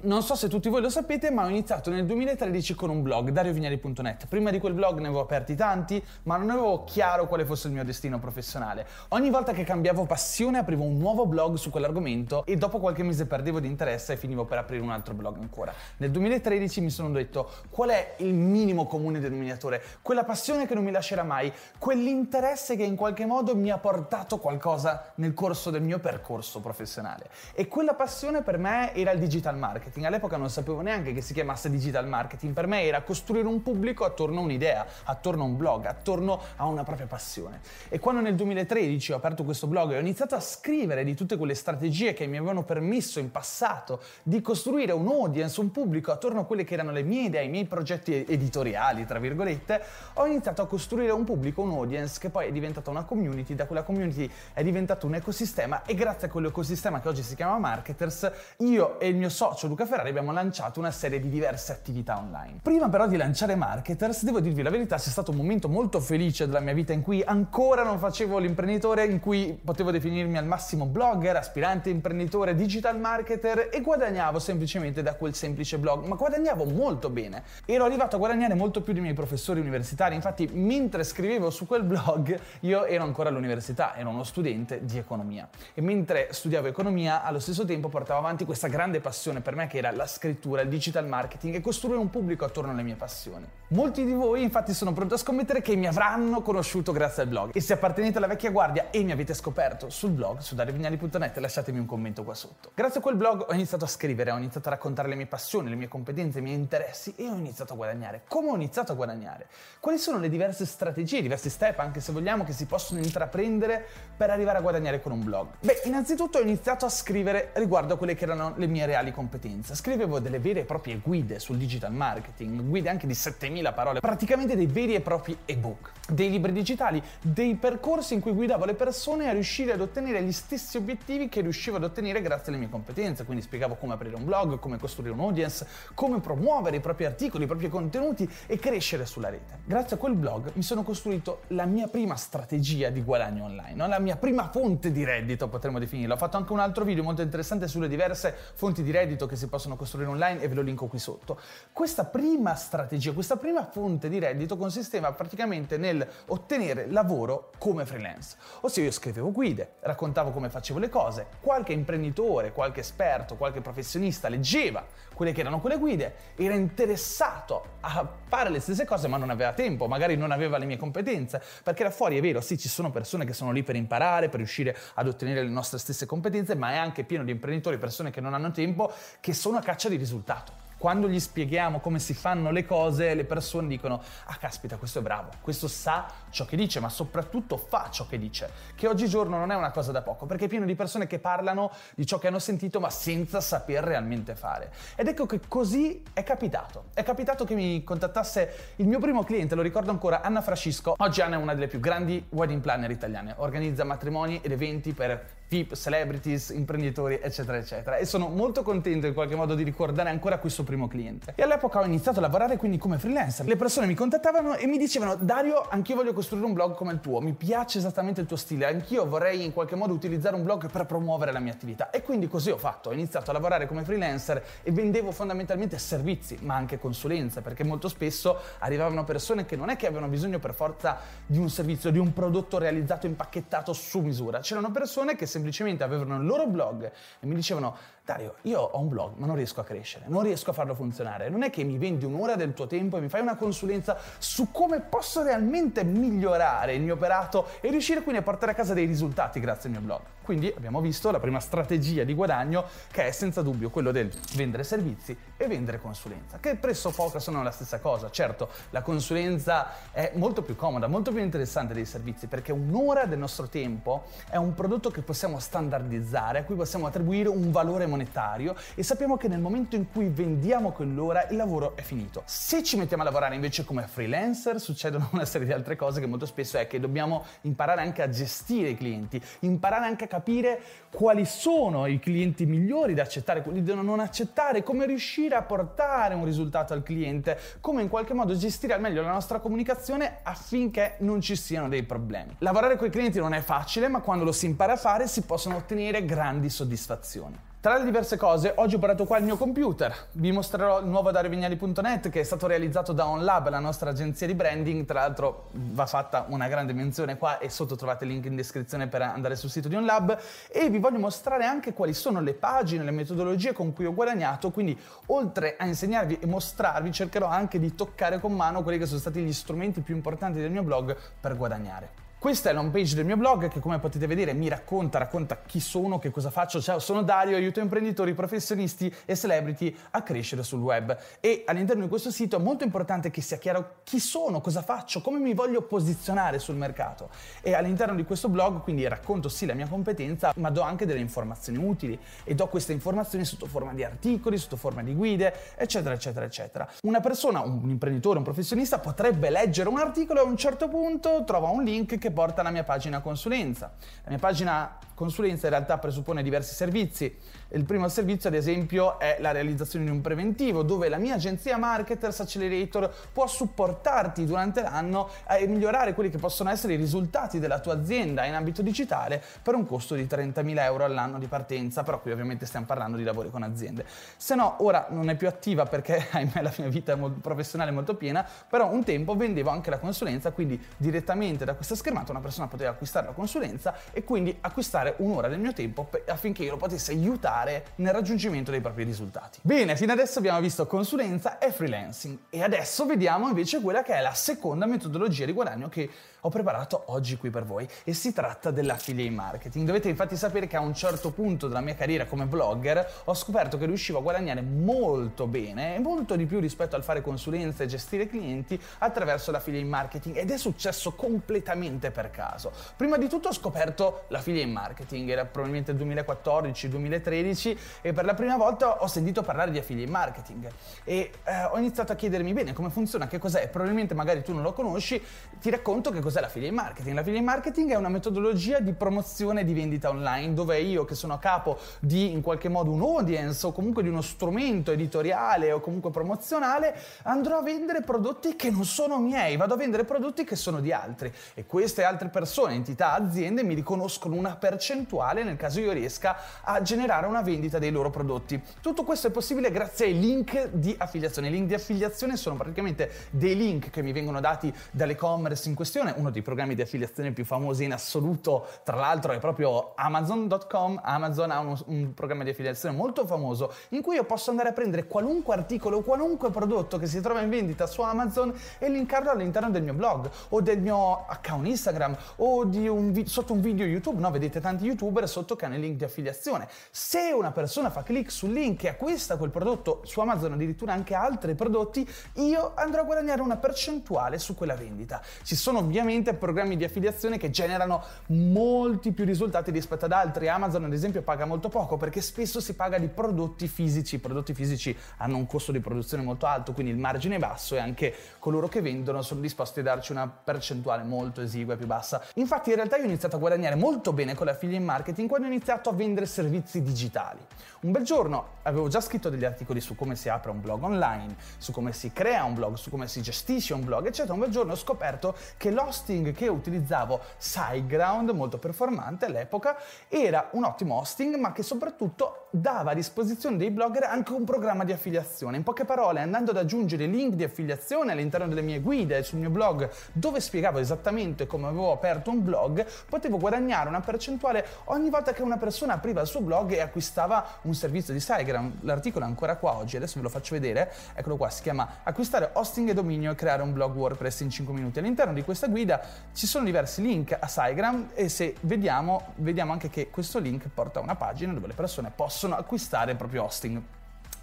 Non so se tutti voi lo sapete, ma ho iniziato nel 2013 con un blog, dariovignali.net. Prima di quel blog ne avevo aperti tanti, ma non avevo chiaro quale fosse il mio destino professionale. Ogni volta che cambiavo passione aprivo un nuovo blog su quell'argomento e dopo qualche mese perdevo di interesse e finivo per aprire un altro blog ancora. Nel 2013 mi sono detto qual è il minimo comune denominatore, quella passione che non mi lascerà mai, quell'interesse che in qualche modo mi ha portato qualcosa nel corso del mio percorso professionale. E quella passione per me era il digital marketing marketing. All'epoca non sapevo neanche che si chiamasse digital marketing. Per me era costruire un pubblico attorno a un'idea, attorno a un blog, attorno a una propria passione. E quando nel 2013 ho aperto questo blog e ho iniziato a scrivere di tutte quelle strategie che mi avevano permesso in passato di costruire un audience, un pubblico attorno a quelle che erano le mie idee, i miei progetti editoriali, tra virgolette, ho iniziato a costruire un pubblico, un audience che poi è diventata una community, da quella community è diventato un ecosistema e grazie a quell'ecosistema che oggi si chiama Marketers, io e il mio socio Luca Ferrari abbiamo lanciato una serie di diverse attività online. Prima però di lanciare Marketers, devo dirvi la verità, c'è stato un momento molto felice della mia vita in cui ancora non facevo l'imprenditore, in cui potevo definirmi al massimo blogger, aspirante imprenditore, digital marketer e guadagnavo semplicemente da quel semplice blog, ma guadagnavo molto bene. Ero arrivato a guadagnare molto più dei miei professori universitari, infatti mentre scrivevo su quel blog io ero ancora all'università, ero uno studente di economia e mentre studiavo economia allo stesso tempo portavo avanti questa grande passione per me che era la scrittura, il digital marketing e costruire un pubblico attorno alle mie passioni. Molti di voi infatti sono pronti a scommettere che mi avranno conosciuto grazie al blog e se appartenete alla vecchia guardia e mi avete scoperto sul blog su dariovignali.net lasciatemi un commento qua sotto. Grazie a quel blog ho iniziato a scrivere, ho iniziato a raccontare le mie passioni, le mie competenze, i miei interessi e ho iniziato a guadagnare. Come ho iniziato a guadagnare? Quali sono le diverse strategie, i diversi step anche se vogliamo che si possono intraprendere per arrivare a guadagnare con un blog? Beh, innanzitutto ho iniziato a scrivere riguardo a quelle che erano le mie reali competenze. Scrivevo delle vere e proprie guide sul digital marketing, guide anche di 7000 20.000 parole, praticamente dei veri e propri ebook, dei libri digitali, dei percorsi in cui guidavo le persone a riuscire ad ottenere gli stessi obiettivi che riuscivo ad ottenere grazie alle mie competenze, quindi spiegavo come aprire un blog, come costruire un audience, come promuovere i propri articoli, i propri contenuti e crescere sulla rete. Grazie a quel blog mi sono costruito la mia prima strategia di guadagno online, la mia prima fonte di reddito potremmo definirla. Ho fatto anche un altro video molto interessante sulle diverse fonti di reddito che si possono costruire online e ve lo linko qui sotto. Questa prima strategia, questa prima fonte di reddito consisteva praticamente nel ottenere lavoro come freelance. Ossia io scrivevo guide, raccontavo come facevo le cose, qualche imprenditore, qualche esperto, qualche professionista leggeva quelle che erano quelle guide, era interessato a fare le stesse cose ma non aveva tempo, magari non aveva le mie competenze, perché là fuori è vero, sì ci sono persone che sono lì per imparare, per riuscire ad ottenere le nostre stesse competenze, ma è anche pieno di imprenditori, persone che non hanno tempo, che sono a caccia di risultato quando gli spieghiamo come si fanno le cose, le persone dicono, ah caspita, questo è bravo, questo sa ciò che dice, ma soprattutto fa ciò che dice, che oggigiorno non è una cosa da poco, perché è pieno di persone che parlano di ciò che hanno sentito, ma senza saper realmente fare. Ed ecco che così è capitato. È capitato che mi contattasse il mio primo cliente, lo ricordo ancora, Anna Frascisco. Oggi Anna è una delle più grandi wedding planner italiane, organizza matrimoni ed eventi per VIP, celebrities, imprenditori, eccetera, eccetera. E sono molto contento in qualche modo di ricordare ancora questo primo cliente. E all'epoca ho iniziato a lavorare quindi come freelancer. Le persone mi contattavano e mi dicevano Dario, anch'io voglio costruire un blog come il tuo, mi piace esattamente il tuo stile, anch'io vorrei in qualche modo utilizzare un blog per promuovere la mia attività. E quindi così ho fatto, ho iniziato a lavorare come freelancer e vendevo fondamentalmente servizi, ma anche consulenze, perché molto spesso arrivavano persone che non è che avevano bisogno per forza di un servizio, di un prodotto realizzato, impacchettato su misura. C'erano persone che semplicemente avevano il loro blog e mi dicevano Dario, io ho un blog ma non riesco a crescere, non riesco a farlo funzionare. Non è che mi vendi un'ora del tuo tempo e mi fai una consulenza su come posso realmente migliorare il mio operato e riuscire quindi a portare a casa dei risultati grazie al mio blog. Quindi abbiamo visto la prima strategia di guadagno che è senza dubbio quello del vendere servizi e vendere consulenza, che presso poco sono la stessa cosa. Certo, la consulenza è molto più comoda, molto più interessante dei servizi perché un'ora del nostro tempo è un prodotto che possiamo standardizzare, a cui possiamo attribuire un valore monetario monetario e sappiamo che nel momento in cui vendiamo quell'ora il lavoro è finito. Se ci mettiamo a lavorare invece come freelancer succedono una serie di altre cose che molto spesso è che dobbiamo imparare anche a gestire i clienti, imparare anche a capire quali sono i clienti migliori da accettare, quelli da non accettare, come riuscire a portare un risultato al cliente, come in qualche modo gestire al meglio la nostra comunicazione affinché non ci siano dei problemi. Lavorare con i clienti non è facile, ma quando lo si impara a fare si possono ottenere grandi soddisfazioni. Tra le diverse cose, oggi ho portato qua il mio computer. Vi mostrerò il nuovo dariovignali.net che è stato realizzato da OnLab, la nostra agenzia di branding. Tra l'altro va fatta una grande menzione qua e sotto trovate il link in descrizione per andare sul sito di OnLab. E vi voglio mostrare anche quali sono le pagine, le metodologie con cui ho guadagnato. Quindi oltre a insegnarvi e mostrarvi, cercherò anche di toccare con mano quelli che sono stati gli strumenti più importanti del mio blog per guadagnare. Questa è l'home page del mio blog che come potete vedere mi racconta, racconta chi sono, che cosa faccio. Ciao, sono Dario, aiuto imprenditori, professionisti e celebrity a crescere sul web. E all'interno di questo sito è molto importante che sia chiaro chi sono, cosa faccio, come mi voglio posizionare sul mercato. E all'interno di questo blog quindi racconto sì la mia competenza, ma do anche delle informazioni utili e do queste informazioni sotto forma di articoli, sotto forma di guide, eccetera, eccetera, eccetera. Una persona, un imprenditore, un professionista potrebbe leggere un articolo e a un certo punto trova un link che che porta alla mia pagina consulenza. La mia pagina consulenza in realtà presuppone diversi servizi. Il primo servizio, ad esempio, è la realizzazione di un preventivo, dove la mia agenzia Marketers Accelerator può supportarti durante l'anno a migliorare quelli che possono essere i risultati della tua azienda in ambito digitale per un costo di 30.000 euro all'anno di partenza, però qui ovviamente stiamo parlando di lavori con aziende. Se no, ora non è più attiva perché ahimè la mia vita è professionale molto piena, però un tempo vendevo anche la consulenza, quindi direttamente da questa schermata una persona poteva acquistare la consulenza e quindi acquistare un'ora del mio tempo affinché io lo potessi aiutare nel raggiungimento dei propri risultati. Bene, fino adesso abbiamo visto consulenza e freelancing e adesso vediamo invece quella che è la seconda metodologia di guadagno che ho preparato oggi qui per voi e si tratta dell'affiliate marketing. Dovete infatti sapere che a un certo punto della mia carriera come blogger ho scoperto che riuscivo a guadagnare molto bene molto di più rispetto al fare consulenza e gestire clienti attraverso l'affiliate marketing ed è successo completamente per caso. Prima di tutto ho scoperto l'affiliate marketing, era probabilmente il 2014-2013 2016 e per la prima volta ho sentito parlare di affiliate marketing. E eh, ho iniziato a chiedermi bene come funziona, che cos'è, probabilmente magari tu non lo conosci, ti racconto che cos'è l'affiliate marketing. L'affiliate marketing è una metodologia di promozione e di vendita online dove io che sono a capo di in qualche modo un audience o comunque di uno strumento editoriale o comunque promozionale andrò a vendere prodotti che non sono miei, vado a vendere prodotti che sono di altri. E queste altre persone, entità, aziende mi riconoscono una percentuale nel caso io riesca a generare una una vendita dei loro prodotti. Tutto questo è possibile grazie ai link di affiliazione. I link di affiliazione sono praticamente dei link che mi vengono dati dall'e-commerce in questione, uno dei programmi di affiliazione più famosi in assoluto, tra l'altro è proprio Amazon.com. Amazon ha uno, un programma di affiliazione molto famoso in cui io posso andare a prendere qualunque articolo o qualunque prodotto che si trova in vendita su Amazon e linkarlo all'interno del mio blog o del mio account Instagram o un, sotto un video YouTube. No, vedete tanti youtuber sotto il link di affiliazione. Se una persona fa clic sul link e acquista quel prodotto su Amazon, addirittura anche altri prodotti, io andrò a guadagnare una percentuale su quella vendita. Ci sono ovviamente programmi di affiliazione che generano molti più risultati rispetto ad altri. Amazon, ad esempio, paga molto poco perché spesso si paga di prodotti fisici. I prodotti fisici hanno un costo di produzione molto alto, quindi il margine è basso e anche coloro che vendono sono disposti a darci una percentuale molto esigua e più bassa. Infatti, in realtà, io ho iniziato a guadagnare molto bene con l'affiliate marketing quando ho iniziato a vendere servizi digitali. Un bel giorno avevo già scritto degli articoli su come si apre un blog online, su come si crea un blog, su come si gestisce un blog, eccetera. Un bel giorno ho scoperto che l'hosting che utilizzavo, SiteGround, molto performante all'epoca, era un ottimo hosting, ma che soprattutto dava a disposizione dei blogger anche un programma di affiliazione. In poche parole, andando ad aggiungere link di affiliazione all'interno delle mie guide sul mio blog, dove spiegavo esattamente come avevo aperto un blog, potevo guadagnare una percentuale ogni volta che una persona apriva il suo blog e acquistava un servizio di SiteGround. L'articolo è ancora qua oggi, adesso ve lo faccio vedere. Eccolo qua, si chiama Acquistare hosting e dominio e creare un blog WordPress in 5 minuti. All'interno di questa guida ci sono diversi link a SiteGround e se vediamo, vediamo anche che questo link porta a una pagina dove le persone possono acquistare il proprio hosting.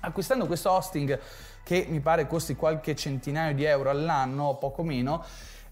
Acquistando questo hosting che mi pare costi qualche centinaio di euro all'anno o poco meno,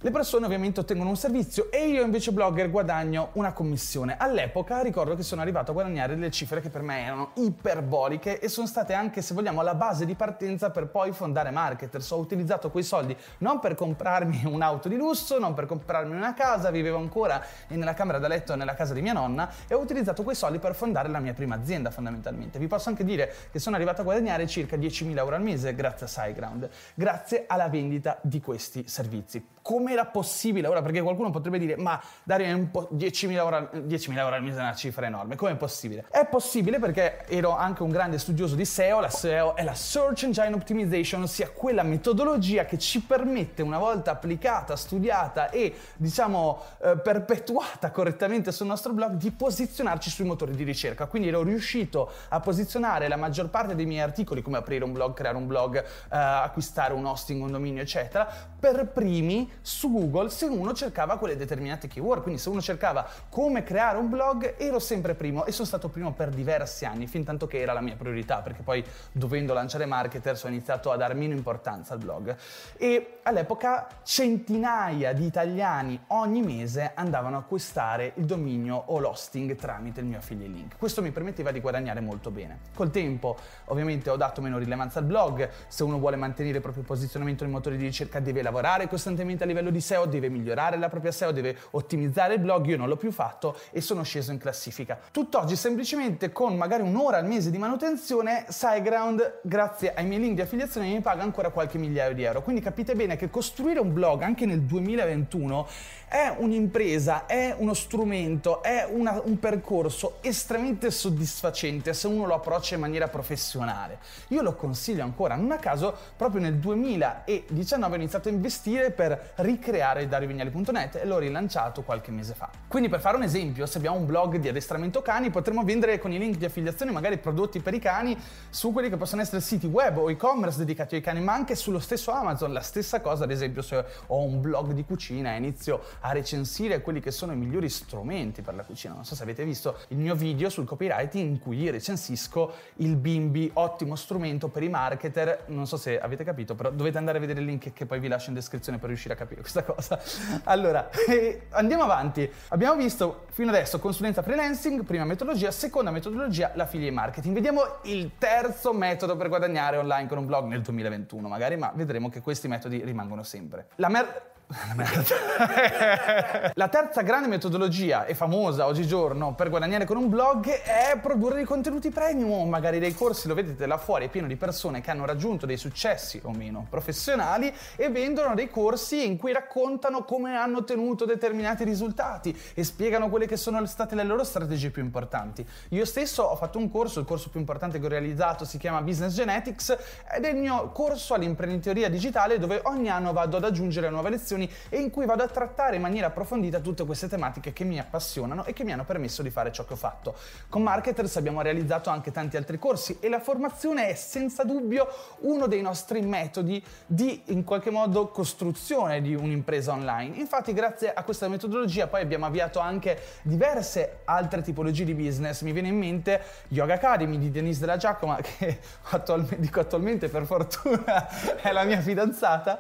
Le persone ovviamente ottengono un servizio e io invece blogger guadagno una commissione. All'epoca ricordo che sono arrivato a guadagnare delle cifre che per me erano iperboliche e sono state anche, se vogliamo, la base di partenza per poi fondare Marketers. Ho utilizzato quei soldi non per comprarmi un'auto di lusso, non per comprarmi una casa, vivevo ancora nella camera da letto nella casa di mia nonna e ho utilizzato quei soldi per fondare la mia prima azienda fondamentalmente. Vi posso anche dire che sono arrivato a guadagnare circa 10.000 euro al mese grazie a SiteGround, grazie alla vendita di questi servizi. Come era possibile ora? Perché qualcuno potrebbe dire, ma Dario, è un po' 10.000 euro, 10.000 euro al mese è una cifra enorme. Come è possibile? È possibile perché ero anche un grande studioso di SEO. La SEO è la Search Engine Optimization, ossia quella metodologia che ci permette, una volta applicata, studiata e diciamo eh, perpetuata correttamente sul nostro blog, di posizionarci sui motori di ricerca. Quindi ero riuscito a posizionare la maggior parte dei miei articoli, come aprire un blog, creare un blog, eh, acquistare un hosting, un dominio, eccetera, per primi su Google se uno cercava quelle determinate keyword. Quindi se uno cercava come creare un blog, ero sempre primo e sono stato primo per diversi anni, fin tanto che era la mia priorità, perché poi dovendo lanciare marketers ho iniziato a dar meno importanza al blog. E all'epoca centinaia di italiani ogni mese andavano a acquistare il dominio o l'hosting tramite il mio affiliate link. Questo mi permetteva di guadagnare molto bene. Col tempo ovviamente ho dato meno rilevanza al blog, se uno vuole mantenere il proprio posizionamento nei motori di ricerca deve lavorare costantemente a livello di SEO, deve migliorare la propria SEO, deve ottimizzare il blog, io non l'ho più fatto e sono sceso in classifica. Tutt'oggi semplicemente con magari un'ora al mese di manutenzione, SiteGround grazie ai miei link di affiliazione mi paga ancora qualche migliaio di euro. Quindi capite bene che costruire un blog anche nel 2021 è un'impresa, è uno strumento, è una, un percorso estremamente soddisfacente se uno lo approccia in maniera professionale. Io lo consiglio ancora, non a caso proprio nel 2019 ho iniziato a investire per ricreare dariovignali.net e l'ho rilanciato qualche mese fa. Quindi per fare un esempio, se abbiamo un blog di addestramento cani, potremmo vendere con i link di affiliazione magari prodotti per i cani su quelli che possono essere siti web o e-commerce dedicati ai cani, ma anche sullo stesso Amazon. La stessa cosa, ad esempio, se ho un blog di cucina e inizio a recensire quelli che sono i migliori strumenti per la cucina. Non so se avete visto il mio video sul copywriting in cui recensisco il Bimbi, ottimo strumento per i marketer. Non so se avete capito, però dovete andare a vedere il link che poi vi lascio in descrizione per riuscire a capire questa cosa. Allora, eh, andiamo avanti. Abbiamo visto fino adesso consulenza freelancing, prima metodologia, seconda metodologia, l'affiliate marketing. Vediamo il terzo metodo per guadagnare online con un blog nel 2021 magari, ma vedremo che questi metodi rimangono sempre. La mer- la terza grande metodologia e famosa oggigiorno per guadagnare con un blog è produrre dei contenuti premium, magari dei corsi, lo vedete là fuori, è pieno di persone che hanno raggiunto dei successi o meno professionali e vendono dei corsi in cui raccontano come hanno ottenuto determinati risultati e spiegano quelle che sono state le loro strategie più importanti. Io stesso ho fatto un corso, il corso più importante che ho realizzato si chiama Business Genetics ed è il mio corso all'imprenditoria digitale dove ogni anno vado ad aggiungere nuove lezioni lezioni e in cui vado a trattare in maniera approfondita tutte queste tematiche che mi appassionano e che mi hanno permesso di fare ciò che ho fatto. Con Marketers abbiamo realizzato anche tanti altri corsi e la formazione è senza dubbio uno dei nostri metodi di in qualche modo costruzione di un'impresa online. Infatti grazie a questa metodologia poi abbiamo avviato anche diverse altre tipologie di business. Mi viene in mente Yoga Academy di Denise della Giacomo che attualmente, dico attualmente per fortuna è la mia fidanzata.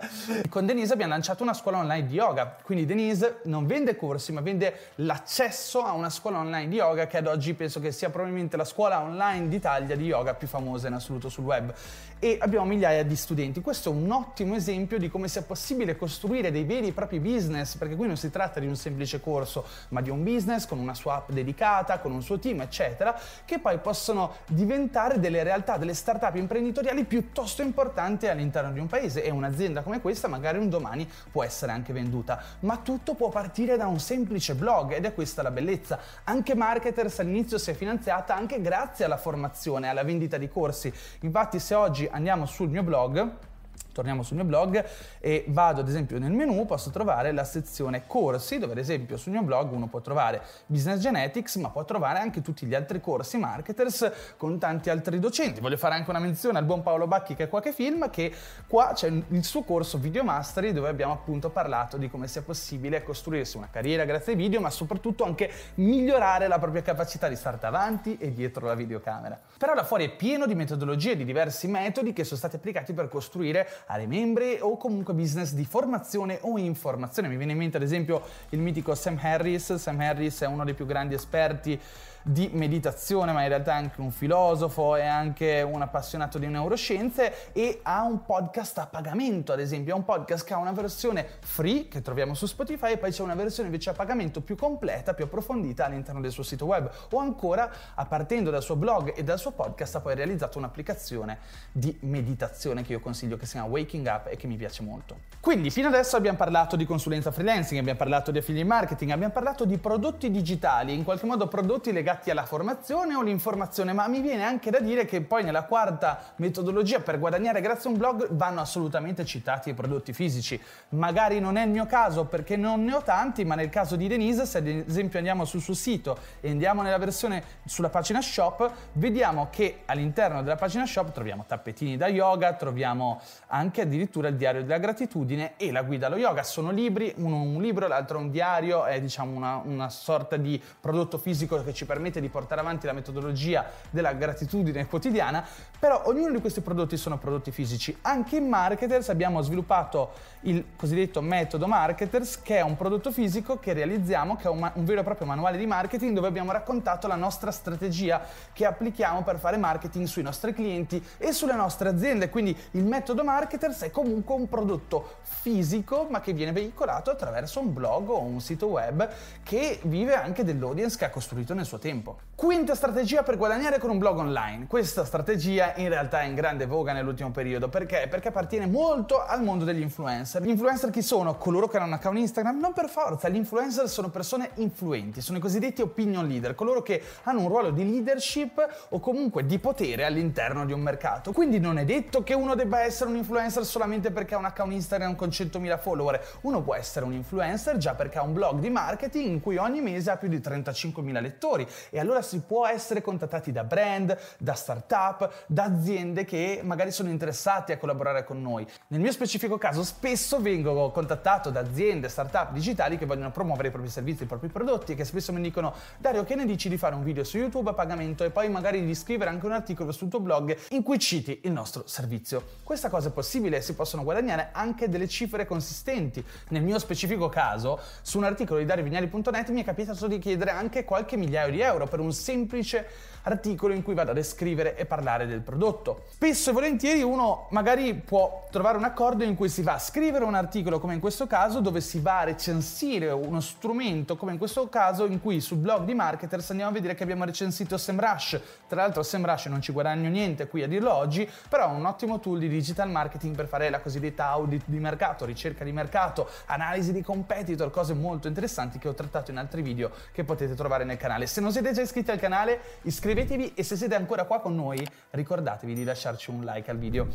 Con Denise abbiamo lanciato una scuola online di yoga. Quindi Denise non vende corsi, ma vende l'accesso a una scuola online di yoga che ad oggi penso che sia probabilmente la scuola online d'Italia di yoga più famosa in assoluto sul web. E abbiamo migliaia di studenti. Questo è un ottimo esempio di come sia possibile costruire dei veri e propri business, perché qui non si tratta di un semplice corso, ma di un business con una sua app dedicata, con un suo team, eccetera, che poi possono diventare delle realtà, delle start-up imprenditoriali piuttosto importanti all'interno di un paese e un'azienda come questa magari un domani può essere essere anche venduta, ma tutto può partire da un semplice blog ed è questa la bellezza. Anche Marketers all'inizio si è finanziata anche grazie alla formazione, alla vendita di corsi. Infatti se oggi andiamo sul mio blog, torniamo sul mio blog e vado ad esempio nel menu, posso trovare la sezione corsi, dove ad esempio sul mio blog uno può trovare Business Genetics, ma può trovare anche tutti gli altri corsi marketers con tanti altri docenti. Voglio fare anche una menzione al buon Paolo Bacchi che è qua che filma, che qua c'è il suo corso Video Mastery dove abbiamo appunto parlato di come sia possibile costruirsi una carriera grazie ai video, ma soprattutto anche migliorare la propria capacità di stare davanti e dietro la videocamera. Però là fuori è pieno di metodologie, di diversi metodi che sono stati applicati per costruire aree membri o comunque business di formazione o informazione. Mi viene in mente ad esempio il mitico Sam Harris. Sam Harris è uno dei più grandi esperti di meditazione, ma in realtà è anche un filosofo, è anche un appassionato di neuroscienze e ha un podcast a pagamento, ad esempio, è un podcast che ha una versione free che troviamo su Spotify e poi c'è una versione invece a pagamento più completa, più approfondita all'interno del suo sito web o ancora, a partendo dal suo blog e dal suo podcast, ha poi realizzato un'applicazione di meditazione che io consiglio che si chiama Waking Up e che mi piace molto. Quindi fino adesso abbiamo parlato di consulenza freelancing, abbiamo parlato di affiliate marketing, abbiamo parlato di prodotti digitali, in qualche modo prodotti legati legati alla formazione o l'informazione, ma mi viene anche da dire che poi nella quarta metodologia per guadagnare grazie a un blog vanno assolutamente citati i prodotti fisici. Magari non è il mio caso perché non ne ho tanti, ma nel caso di Denise, se ad esempio andiamo sul suo sito e andiamo nella versione sulla pagina shop, vediamo che all'interno della pagina shop troviamo tappetini da yoga, troviamo anche addirittura il diario della gratitudine e la guida allo yoga. Sono libri, uno un libro, l'altro un diario, è diciamo una, una sorta di prodotto fisico che ci permette permette di portare avanti la metodologia della gratitudine quotidiana, però ognuno di questi prodotti sono prodotti fisici. Anche in Marketers abbiamo sviluppato il cosiddetto metodo Marketers, che è un prodotto fisico che realizziamo, che è un, ma- un vero e proprio manuale di marketing dove abbiamo raccontato la nostra strategia che applichiamo per fare marketing sui nostri clienti e sulle nostre aziende. Quindi il metodo Marketers è comunque un prodotto fisico, ma che viene veicolato attraverso un blog o un sito web che vive anche dell'audience che ha costruito nel suo tempo tempo. Quinta strategia per guadagnare con un blog online. Questa strategia in realtà è in grande voga nell'ultimo periodo. Perché? Perché appartiene molto al mondo degli influencer. Gli influencer chi sono? Coloro che hanno un account Instagram? Non per forza, gli influencer sono persone influenti, sono i cosiddetti opinion leader, coloro che hanno un ruolo di leadership o comunque di potere all'interno di un mercato. Quindi non è detto che uno debba essere un influencer solamente perché ha un account Instagram con 100.000 follower. Uno può essere un influencer già perché ha un blog di marketing in cui ogni mese ha più di 35.000 lettori e allora si può essere contattati da brand, da startup, da aziende che magari sono interessati a collaborare con noi. Nel mio specifico caso spesso vengo contattato da aziende, startup digitali che vogliono promuovere i propri servizi, i propri prodotti e che spesso mi dicono Dario che ne dici di fare un video su YouTube a pagamento e poi magari di scrivere anche un articolo sul tuo blog in cui citi il nostro servizio. Questa cosa è possibile e si possono guadagnare anche delle cifre consistenti. Nel mio specifico caso, su un articolo di dariovignali.net mi è capitato di chiedere anche qualche migliaio di euro euro per un semplice articolo in cui vado a descrivere e parlare del prodotto. Spesso e volentieri uno magari può trovare un accordo in cui si va a scrivere un articolo come in questo caso dove si va a recensire uno strumento come in questo caso in cui sul blog di Marketers andiamo a vedere che abbiamo recensito SEMrush. Tra l'altro SEMrush non ci guadagno niente qui a dirlo oggi, però è un ottimo tool di digital marketing per fare la cosiddetta audit di mercato, ricerca di mercato, analisi di competitor, cose molto interessanti che ho trattato in altri video che potete trovare nel canale. Se non siete già iscritti al canale iscrivetevi iscrivetevi e se siete ancora qua con noi ricordatevi di lasciarci un like al video.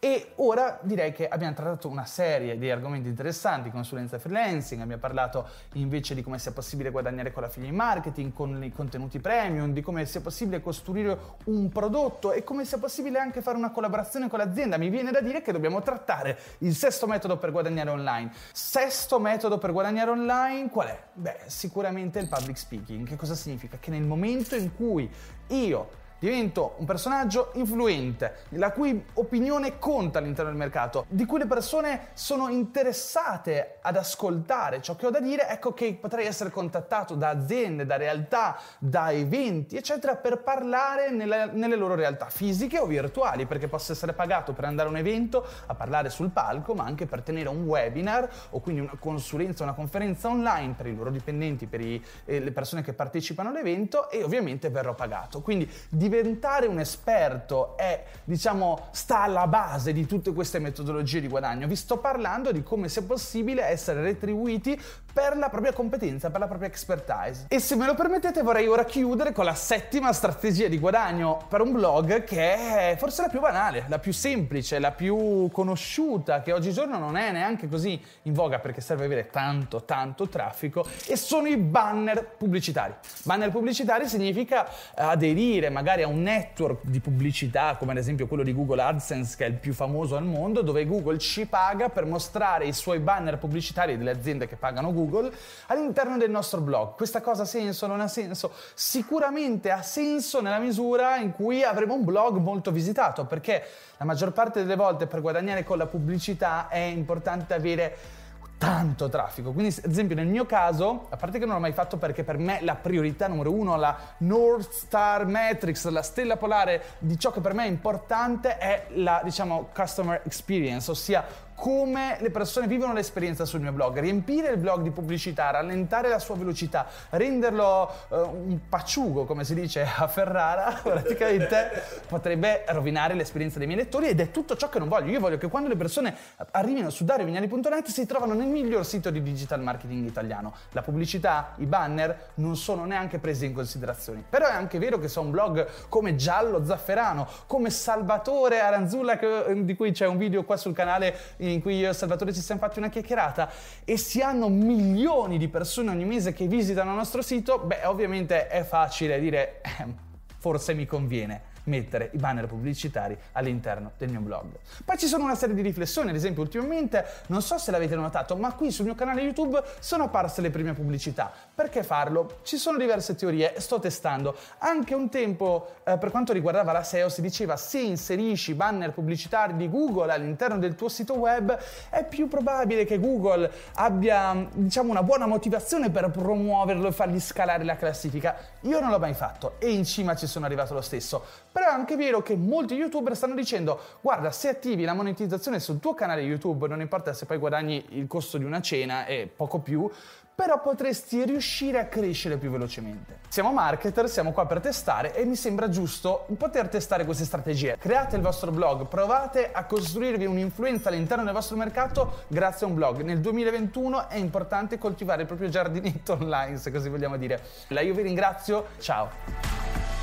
E ora direi che abbiamo trattato una serie di argomenti interessanti, consulenza freelancing, abbiamo parlato invece di come sia possibile guadagnare con la figlia in marketing, con i contenuti premium, di come sia possibile costruire un prodotto e come sia possibile anche fare una collaborazione con l'azienda. Mi viene da dire che dobbiamo trattare il sesto metodo per guadagnare online. Sesto metodo per guadagnare online qual è? Beh, sicuramente il public speaking. Che cosa significa? Che nel momento in cui io divento un personaggio influente, la cui opinione conta all'interno del mercato, di cui le persone sono interessate ad ascoltare ciò che ho da dire, ecco che potrei essere contattato da aziende, da realtà, da eventi, eccetera, per parlare nelle, nelle loro realtà fisiche o virtuali, perché posso essere pagato per andare a un evento a parlare sul palco, ma anche per tenere un webinar o quindi una consulenza, una conferenza online per i loro dipendenti, per i, eh, le persone che partecipano all'evento e ovviamente verrò pagato. Quindi diventare un esperto è, diciamo, sta alla base di tutte queste metodologie di guadagno. Vi sto parlando di come sia possibile essere retribuiti per la propria competenza, per la propria expertise. E se me lo permettete vorrei ora chiudere con la settima strategia di guadagno per un blog che è forse la più banale, la più semplice, la più conosciuta, che oggigiorno non è neanche così in voga perché serve avere tanto, tanto traffico, e sono i banner pubblicitari. Banner pubblicitari significa aderire magari magari a un network di pubblicità, come ad esempio quello di Google AdSense, che è il più famoso al mondo, dove Google ci paga per mostrare i suoi banner pubblicitari delle aziende che pagano Google all'interno del nostro blog. Questa cosa ha senso? Non ha senso? Sicuramente ha senso nella misura in cui avremo un blog molto visitato, perché la maggior parte delle volte per guadagnare con la pubblicità è importante avere tanto traffico. Quindi, ad esempio, nel mio caso, a parte che non l'ho mai fatto perché per me la priorità numero uno, la North Star Matrix, la stella polare di ciò che per me è importante è la, diciamo, customer experience, ossia come le persone vivono l'esperienza sul mio blog, riempire il blog di pubblicità, rallentare la sua velocità, renderlo uh, un pacciugo, come si dice a Ferrara, praticamente potrebbe rovinare l'esperienza dei miei lettori ed è tutto ciò che non voglio. Io voglio che quando le persone arrivino su dariovignali.net si trovano nel miglior sito di digital marketing italiano. La pubblicità, i banner non sono neanche presi in considerazione. Però è anche vero che se un blog come Giallo Zafferano, come Salvatore Aranzulla, che, di cui c'è un video qua sul canale in cui io e Salvatore ci siamo fatti una chiacchierata e si hanno milioni di persone ogni mese che visitano il nostro sito, beh ovviamente è facile dire eh, forse mi conviene mettere i banner pubblicitari all'interno del mio blog. Poi ci sono una serie di riflessioni, ad esempio ultimamente, non so se l'avete notato, ma qui sul mio canale YouTube sono apparse le prime pubblicità. Perché farlo? Ci sono diverse teorie, sto testando. Anche un tempo, eh, per quanto riguardava la SEO, si diceva se inserisci banner pubblicitari di Google all'interno del tuo sito web, è più probabile che Google abbia, diciamo, una buona motivazione per promuoverlo e fargli scalare la classifica. Io non l'ho mai fatto e in cima ci sono arrivato lo stesso. Però è anche vero che molti youtuber stanno dicendo guarda se attivi la monetizzazione sul tuo canale YouTube, non importa se poi guadagni il costo di una cena e poco più, però potresti riuscire a crescere più velocemente. Siamo marketer, siamo qua per testare e mi sembra giusto poter testare queste strategie. Create il vostro blog, provate a costruirvi un'influenza all'interno del vostro mercato grazie a un blog. Nel 2021 è importante coltivare il proprio giardinetto online, se così vogliamo dire. La io vi ringrazio, ciao!